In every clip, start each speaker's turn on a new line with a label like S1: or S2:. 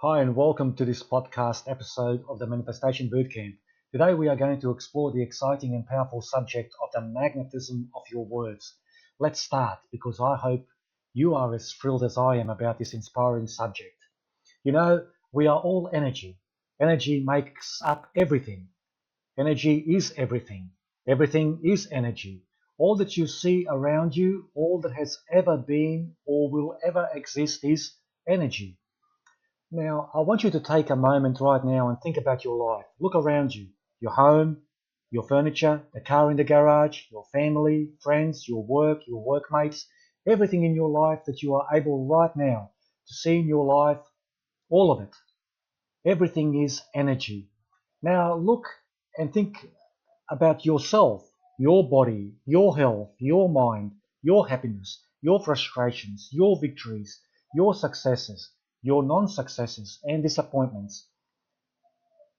S1: Hi, and welcome to this podcast episode of the Manifestation Bootcamp. Today, we are going to explore the exciting and powerful subject of the magnetism of your words. Let's start because I hope you are as thrilled as I am about this inspiring subject. You know, we are all energy. Energy makes up everything. Energy is everything. Everything is energy. All that you see around you, all that has ever been or will ever exist is energy. Now, I want you to take a moment right now and think about your life. Look around you your home, your furniture, the car in the garage, your family, friends, your work, your workmates, everything in your life that you are able right now to see in your life, all of it. Everything is energy. Now, look and think about yourself, your body, your health, your mind, your happiness, your frustrations, your victories, your successes your non-successes and disappointments.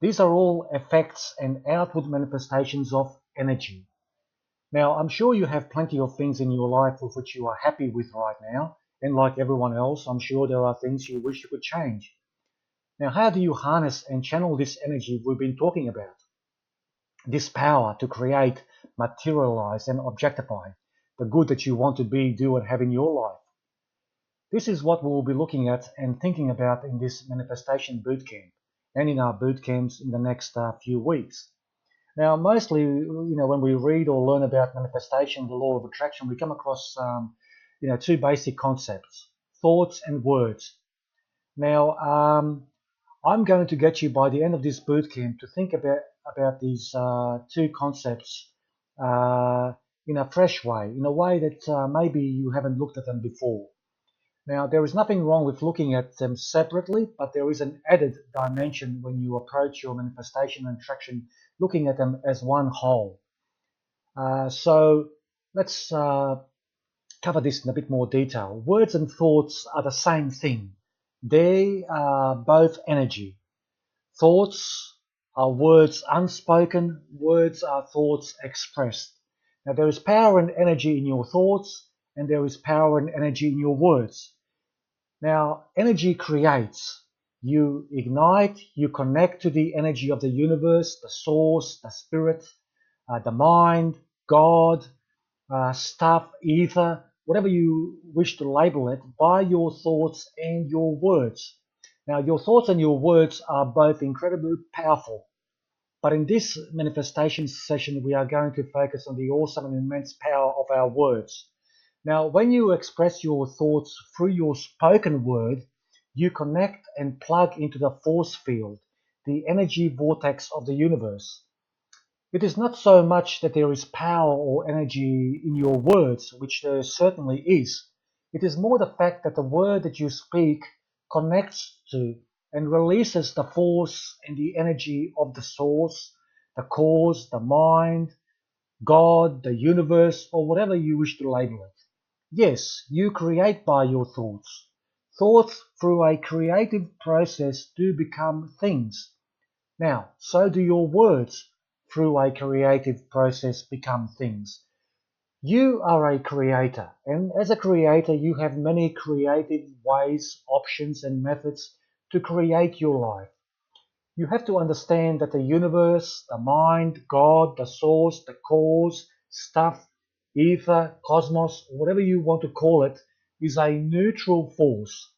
S1: These are all effects and outward manifestations of energy. Now, I'm sure you have plenty of things in your life with which you are happy with right now, and like everyone else, I'm sure there are things you wish you could change. Now, how do you harness and channel this energy we've been talking about? This power to create, materialize, and objectify the good that you want to be, do, and have in your life. This is what we will be looking at and thinking about in this manifestation bootcamp and in our bootcamps in the next uh, few weeks. Now, mostly, you know, when we read or learn about manifestation, the law of attraction, we come across, um, you know, two basic concepts: thoughts and words. Now, um, I'm going to get you by the end of this bootcamp to think about about these uh, two concepts uh, in a fresh way, in a way that uh, maybe you haven't looked at them before. Now, there is nothing wrong with looking at them separately, but there is an added dimension when you approach your manifestation and attraction, looking at them as one whole. Uh, so let's uh, cover this in a bit more detail. Words and thoughts are the same thing. They are both energy. Thoughts are words unspoken, words are thoughts expressed. Now, there is power and energy in your thoughts, and there is power and energy in your words. Now, energy creates. You ignite, you connect to the energy of the universe, the source, the spirit, uh, the mind, God, uh, stuff, ether, whatever you wish to label it, by your thoughts and your words. Now, your thoughts and your words are both incredibly powerful. But in this manifestation session, we are going to focus on the awesome and immense power of our words. Now, when you express your thoughts through your spoken word, you connect and plug into the force field, the energy vortex of the universe. It is not so much that there is power or energy in your words, which there certainly is. It is more the fact that the word that you speak connects to and releases the force and the energy of the source, the cause, the mind, God, the universe, or whatever you wish to label it. Yes, you create by your thoughts. Thoughts through a creative process do become things. Now, so do your words through a creative process become things. You are a creator, and as a creator, you have many creative ways, options, and methods to create your life. You have to understand that the universe, the mind, God, the source, the cause, stuff, ether, cosmos, whatever you want to call it, is a neutral force.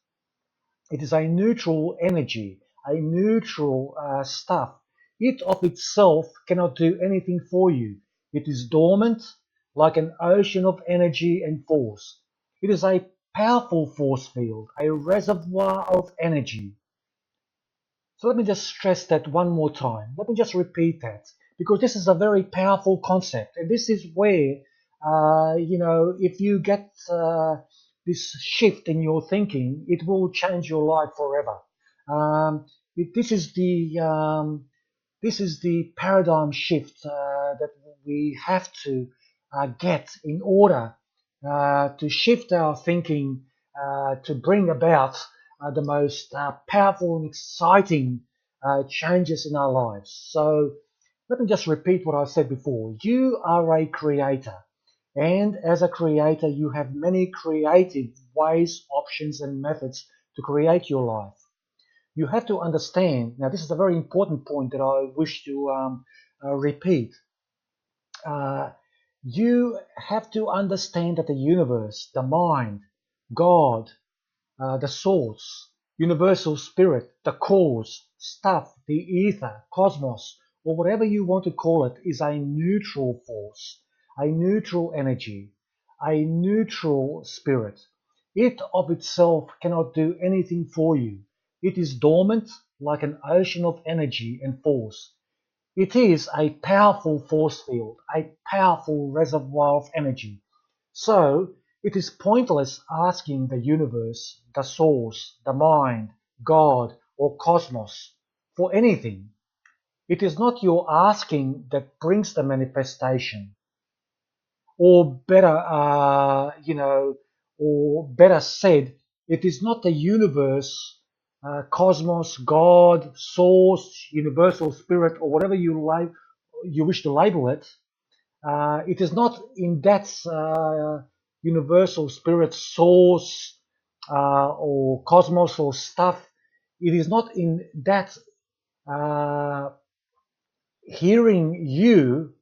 S1: It is a neutral energy, a neutral uh, stuff. It of itself cannot do anything for you. It is dormant, like an ocean of energy and force. It is a powerful force field, a reservoir of energy. So let me just stress that one more time. Let me just repeat that because this is a very powerful concept, and this is where uh, you know, if you get uh, this shift in your thinking, it will change your life forever. Um, it, this is the um, this is the paradigm shift uh, that we have to uh, get in order uh, to shift our thinking uh, to bring about the most powerful and exciting changes in our lives. So let me just repeat what I said before. You are a creator. And as a creator, you have many creative ways, options, and methods to create your life. you have to understand. Now, this is a very important point that I wish to um, uh, repeat. Uh, you have to understand that the universe, the mind, God, uh, the source, universal spirit, the cause, stuff, the ether, cosmos, or whatever you want to call it, is a neutral force, a neutral energy, a neutral spirit. It of itself cannot do anything for you. It is dormant like an ocean of energy and force. It is a powerful force field, a powerful reservoir of energy. So, it is pointless asking the universe, the source, the mind, God, or cosmos for anything. It is not your asking that brings the manifestation. Or better, uh, you know, or better said, it is not the universe uh, cosmos, God, source, universal spirit, or whatever you like, you wish to label it. Uh, it is not in that uh, universal spirit, source, uh, or cosmos or stuff. It is not in that uh, hearing you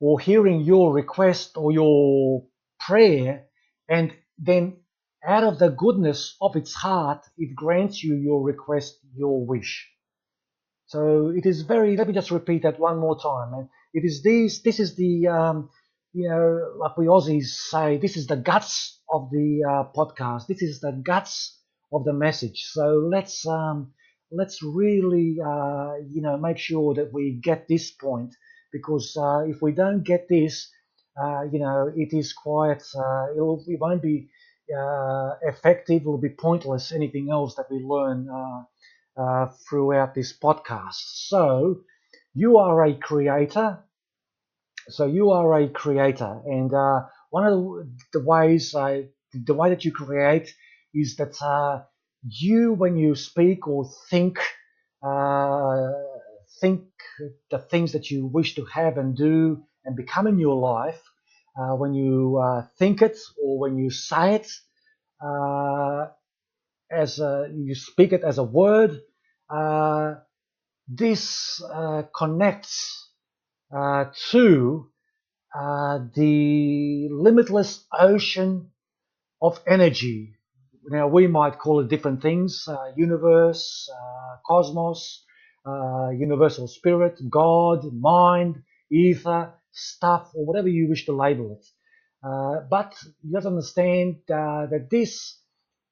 S1: or hearing your request or your prayer and then out of the goodness of its heart, it grants you your request, your wish. So it is very, let me just repeat that one more time. And it is these, this is the, um, you know, like we Aussies say, this is the guts of the uh, podcast. This is the guts of the message. So let's, um, let's really, uh, you know, make sure that we get this point because uh, if we don't get this, uh, you know, it is quite, uh, it won't be uh, effective, it will be pointless anything else that we learn uh, uh, throughout this podcast. So, you are a creator. So, you are a creator. And one of the, ways, the way that you create is that you, when you speak or think, think the things that you wish to have and do and become in your life, uh, when you uh, think it or when you say it, uh, as a, you speak it as a word, uh, this uh, connects uh, to the limitless ocean of energy. Now we might call it different things: universe, cosmos, universal spirit, God, mind, ether, stuff, or whatever you wish to label it. Uh, but you have to understand uh, that this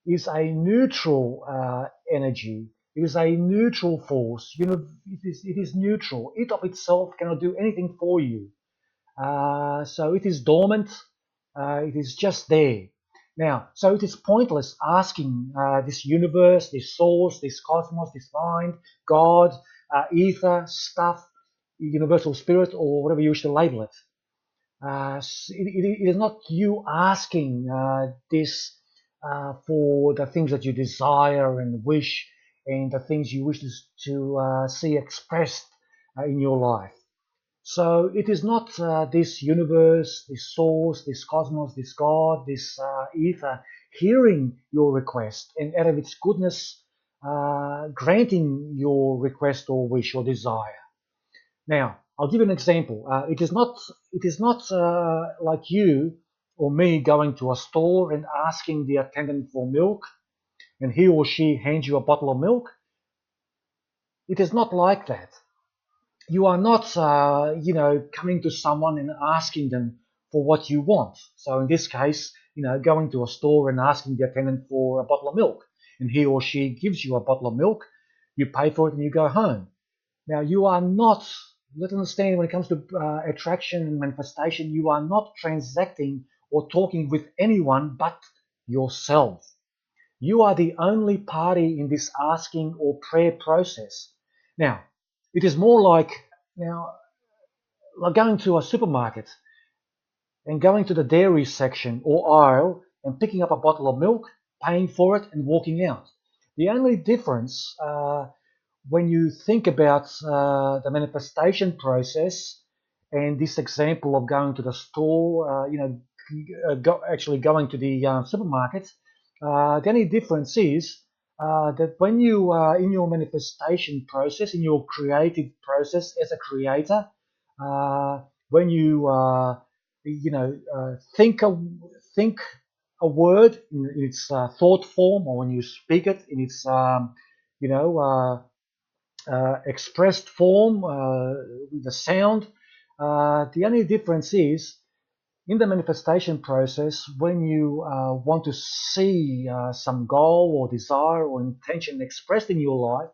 S1: is a neutral uh, energy. It is a neutral force. You know, it is, it is neutral. It of itself cannot do anything for you. Uh, so it is dormant. Uh, it is just there. Now, so it is pointless asking this universe, this source, this cosmos, this mind, God, ether, stuff, universal spirit, or whatever you wish to label it. Uh, it, it is not you asking uh, this uh, for the things that you desire and wish and the things you wish to, to uh, see expressed uh, in your life. So it is not uh, this universe, this source, this cosmos, this God, this ether hearing your request and out of its goodness granting your request or wish or desire. Now, I'll give you an example. Uh, it is not it is not uh, like you or me going to a store and asking the attendant for milk, and he or she hands you a bottle of milk. It is not like that. You are not, uh, you know, coming to someone and asking them for what you want. So in this case, you know, going to a store and asking the attendant for a bottle of milk, and he or she gives you a bottle of milk, you pay for it and you go home. Now you are not let's understand when it comes to uh, attraction and manifestation, you are not transacting or talking with anyone but yourself. You are the only party in this asking or prayer process. Now, it is more like now, like going to a supermarket and going to the dairy section or aisle and picking up a bottle of milk, paying for it, and walking out. The only difference uh, when you think about uh, the manifestation process and this example of going to the store, uh, you know, uh, go, actually going to the um, supermarket, uh, the only difference is uh, that when you are in your manifestation process, in your creative process as a creator, uh, when you uh, you know uh, think a think a word in its uh, thought form, or when you speak it in its um, you know uh, expressed form with the sound, the only difference is in the manifestation process, when you uh, want to see uh, some goal or desire or intention expressed in your life,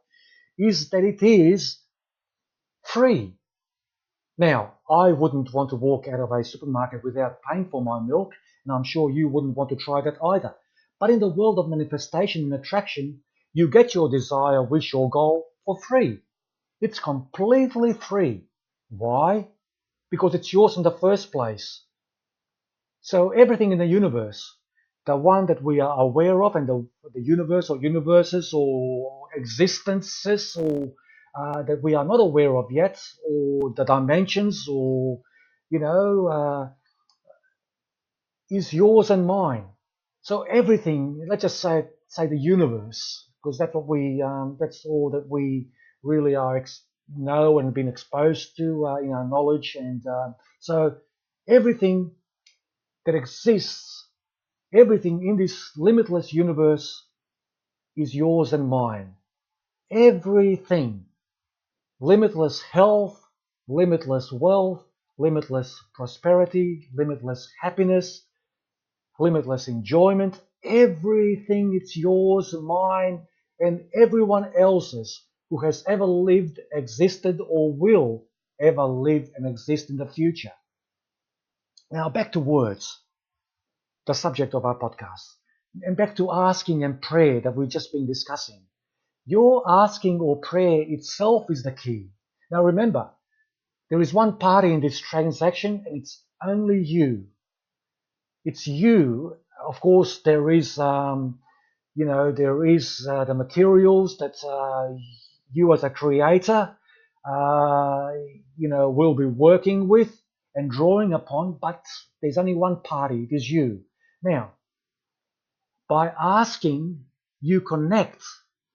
S1: is that it is free. Now, I wouldn't want to walk out of a supermarket without paying for my milk, and I'm sure you wouldn't want to try that either. But in the world of manifestation and attraction, you get your desire, wish, or goal for free. It's completely free. Why? Because it's yours in the first place. So everything in the universe, the one that we are aware of, and the, the universe or universes or existences or uh, that we are not aware of yet, or the dimensions, or you know, uh, is yours and mine. So everything, let's just say say the universe, because that's what we, um, that's all that we really are ex- know and been exposed to uh, in our knowledge, and uh, so everything that exists, everything in this limitless universe is yours and mine. Everything. Limitless health, limitless wealth, limitless prosperity, limitless happiness, limitless enjoyment. Everything it's yours, mine, and everyone else's who has ever lived, existed, or will ever live and exist in the future. Now back to words, the subject of our podcast, and back to asking and prayer that we've just been discussing. Your asking or prayer itself is the key. Now remember, there is one party in this transaction and it's only you. It's you. Of course, there is, um, you know, there is uh, the materials that uh, you as a creator, uh, you know, will be working with and drawing upon, but there's only one party, it is you. Now, by asking, you connect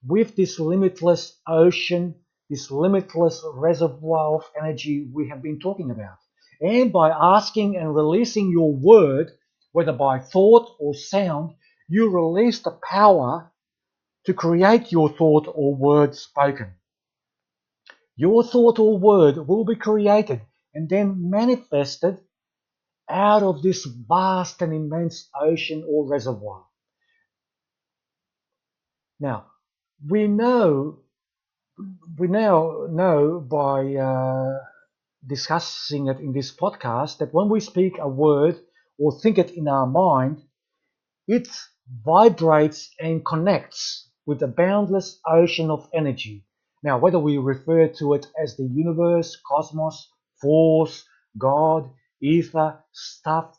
S1: with this limitless ocean, this limitless reservoir of energy we have been talking about. And by asking and releasing your word, whether by thought or sound, you release the power to create your thought or word spoken. Your thought or word will be created and then manifested out of this vast and immense ocean or reservoir. Now, we know, we now know by uh, discussing it in this podcast that when we speak a word or think it in our mind, it vibrates and connects with the boundless ocean of energy. Now, whether we refer to it as the universe, cosmos, force, God, ether, stuff,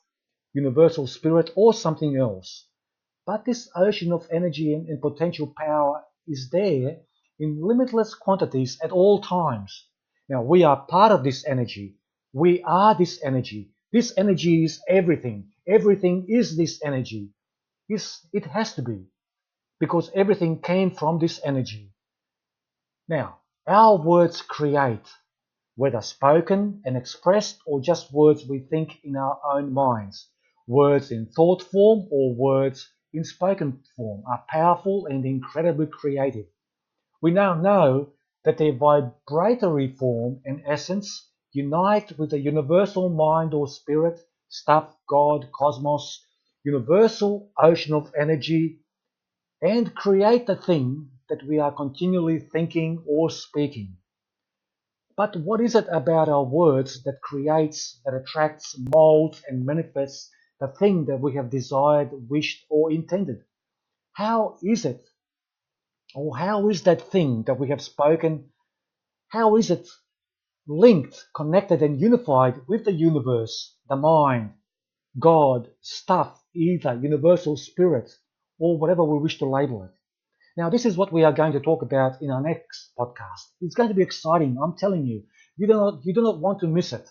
S1: universal spirit, or something else. But this ocean of energy and, and potential power is there in limitless quantities at all times. Now, we are part of this energy. We are this energy. This energy is everything. Everything is this energy. It's, it has to be because everything came from this energy. Now, our words create whether spoken and expressed or just words we think in our own minds. Words in thought form or words in spoken form are powerful and incredibly creative. We now know that their vibratory form and essence unite with the universal mind or spirit, stuff, God, cosmos, universal ocean of energy, and create the thing that we are continually thinking or speaking. But what is it about our words that creates, that attracts, molds, and manifests the thing that we have desired, wished, or intended? How is it, or how is that thing that we have spoken, how is it linked, connected, and unified with the universe, the mind, God, stuff, ether, universal spirit, or whatever we wish to label it? Now, this is what we are going to talk about in our next podcast. It's going to be exciting, I'm telling you. You do not, you do not want to miss it.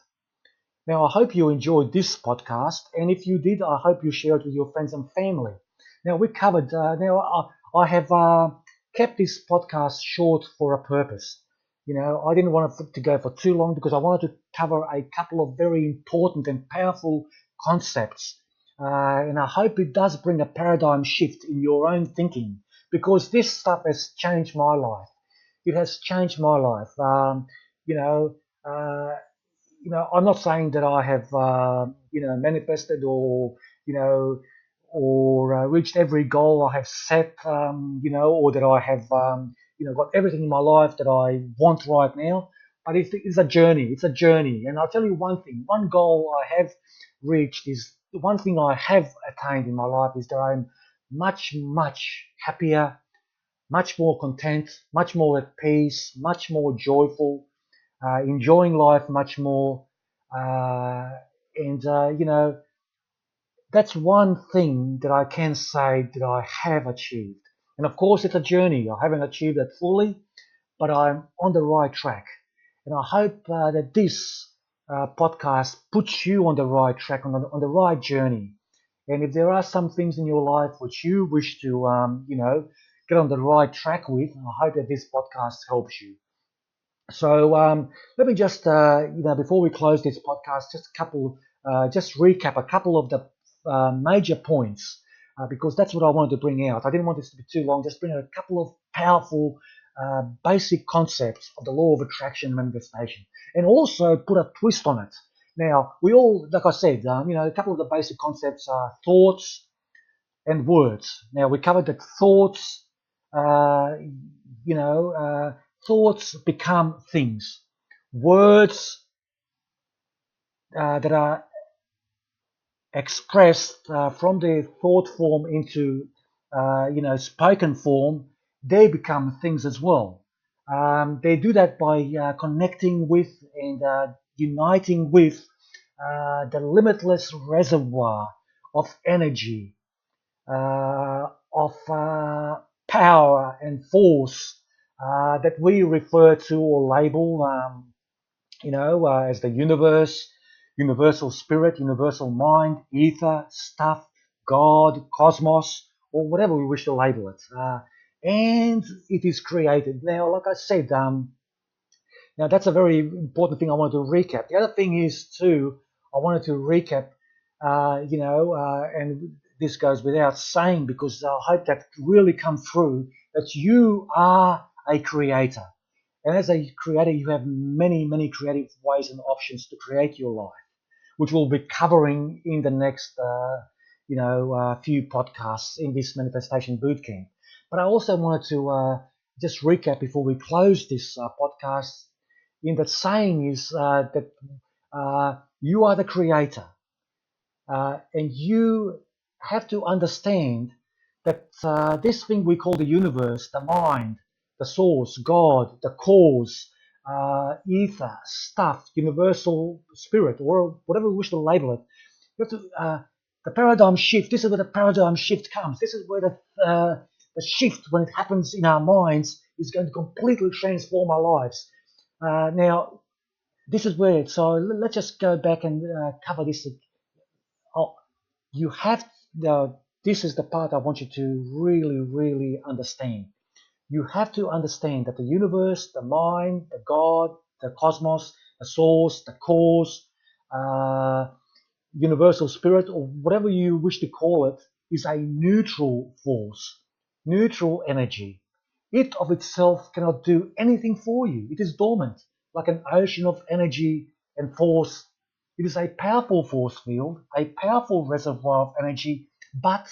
S1: Now, I hope you enjoyed this podcast, and if you did, I hope you share it with your friends and family. Now, we covered, uh, now I, I have uh, kept this podcast short for a purpose. You know, I didn't want it to go for too long because I wanted to cover a couple of very important and powerful concepts. Uh, and I hope it does bring a paradigm shift in your own thinking because this stuff has changed my life. It has changed my life. Um, you know, uh, you know, I'm not saying that I have, uh, you know, manifested or, you know, or uh, reached every goal I have set, um, you know, or that I have, um, you know, got everything in my life that I want right now. But it's, it's a journey. It's a journey. And I'll tell you one thing. One goal I have reached is the one thing I have attained in my life is that I'm much, much happier, much more content, much more at peace, much more joyful, uh, enjoying life much more. Uh, and, uh, you know, that's one thing that I can say that I have achieved. And of course, it's a journey. I haven't achieved it fully, but I'm on the right track. And I hope uh, that this uh, podcast puts you on the right track, on the, on the right journey. And if there are some things in your life which you wish to, um, you know, get on the right track with, I hope that this podcast helps you. So um, let me just, uh, you know, before we close this podcast, just a couple, uh, just recap a couple of the uh, major points uh, because that's what I wanted to bring out. I didn't want this to be too long. Just bring out a couple of powerful, uh, basic concepts of the law of attraction and manifestation, and also put a twist on it. Now, we all, like I said, um, you know, a couple of the basic concepts are thoughts and words. Now, we covered that thoughts, uh, you know, uh, thoughts become things. Words uh, that are expressed uh, from the thought form into, uh, you know, spoken form, they become things as well. Um, they do that by uh, connecting with and uniting with uh, the limitless reservoir of energy, uh, of power and force uh, that we refer to or label, um, you know, uh, as the universe, universal spirit, universal mind, ether, stuff, God, cosmos, or whatever we wish to label it. Uh, and it is created. Now, like I said, um, now that's a very important thing I wanted to recap. The other thing is too, I wanted to recap, uh, you know, uh, and this goes without saying because I hope that really come through that you are a creator. And as a creator, you have many, many creative ways and options to create your life, which we'll be covering in the next, uh, you know, uh, few podcasts in this manifestation bootcamp. But I also wanted to uh, just recap before we close this uh, podcast. In that saying is uh, that uh, you are the creator, and you have to understand that this thing we call the universe, the mind, the source, God, the cause, uh, ether, stuff, universal spirit, or whatever we wish to label it. You have to, uh, the paradigm shift, this is where the paradigm shift comes. This is where the, uh, the shift, when it happens in our minds, is going to completely transform our lives. Uh, now, this is weird. so let's just go back and uh, cover this. Oh, you have, the, this is the part I want you to really, really understand you have to understand that the universe, the mind, the God, the cosmos, the source, the cause, uh, universal spirit, or whatever you wish to call it, is a neutral force, neutral energy. It of itself cannot do anything for you. It is dormant, like an ocean of energy and force. It is a powerful force field, a powerful reservoir of energy, but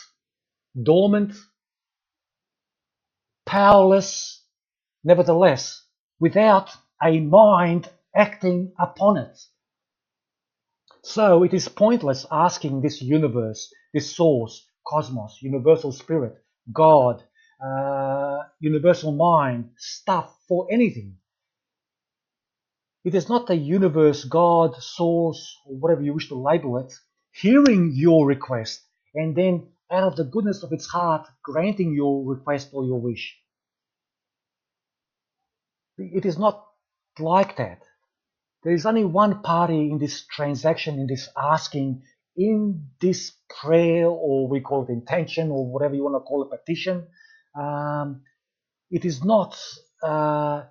S1: dormant powerless, nevertheless, without a mind acting upon it. So it is pointless asking this universe, this source, cosmos, universal spirit, God, uh, universal mind, stuff for anything. It is not the universe, God, source, or whatever you wish to label it, hearing your request and then out of the goodness of its heart, granting your request or your wish. It is not like that. There is only one party in this transaction, in this asking, in this prayer, or we call it intention, or whatever you want to call it, petition. Um, it is not uh,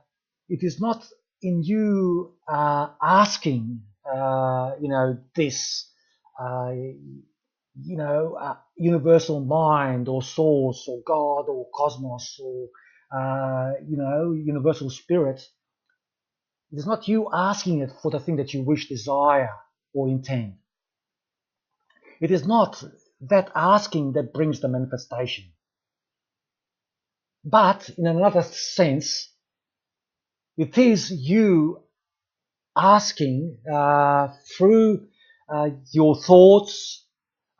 S1: it is not in you uh, asking uh, you know this uh, you know uh, universal mind or source or God or cosmos or you know universal spirit. It is not you asking it for the thing that you wish, desire, or intend. It is not that asking that brings the manifestation. But in another sense, it is you asking uh, through uh, your thoughts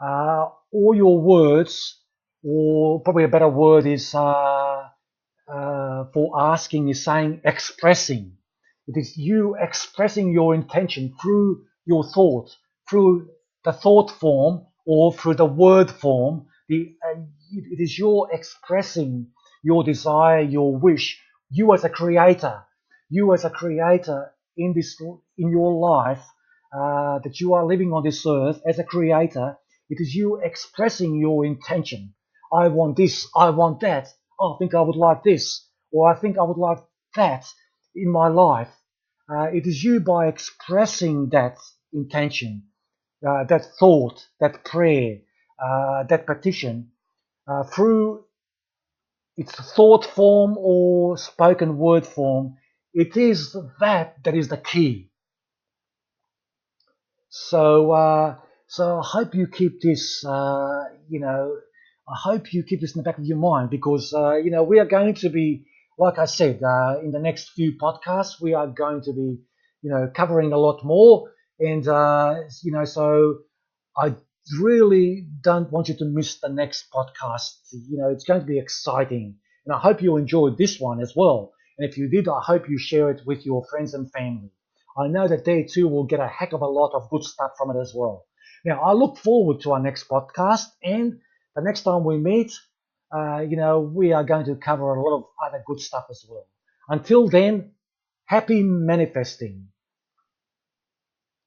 S1: uh, or your words, or probably a better word is uh, uh, for asking is saying expressing. It is you expressing your intention through your thought, through the thought form or through the word form. The, uh, it is your expressing your desire, your wish. You as a creator, you as a creator in this in your life uh, that you are living on this earth as a creator. It is you expressing your intention. I want this. I want that. Oh, I think I would like this, or I think I would like that in my life. Uh, it is you by expressing that intention, uh, that thought, that prayer, uh, that petition uh, through its thought form or spoken word form. It is that that is the key. So, uh, so I hope you keep this, uh, you know, I hope you keep this in the back of your mind because, uh, you know, we are going to be, like I said, uh, in the next few podcasts, we are going to be, you know, covering a lot more. And, uh, you know, so I really don't want you to miss the next podcast. You know, it's going to be exciting. And I hope you enjoyed this one as well. And if you did, I hope you share it with your friends and family. I know that they too will get a heck of a lot of good stuff from it as well. Now, I look forward to our next podcast, and the next time we meet, uh, you know, we are going to cover a lot of other good stuff as well. Until then, happy manifesting.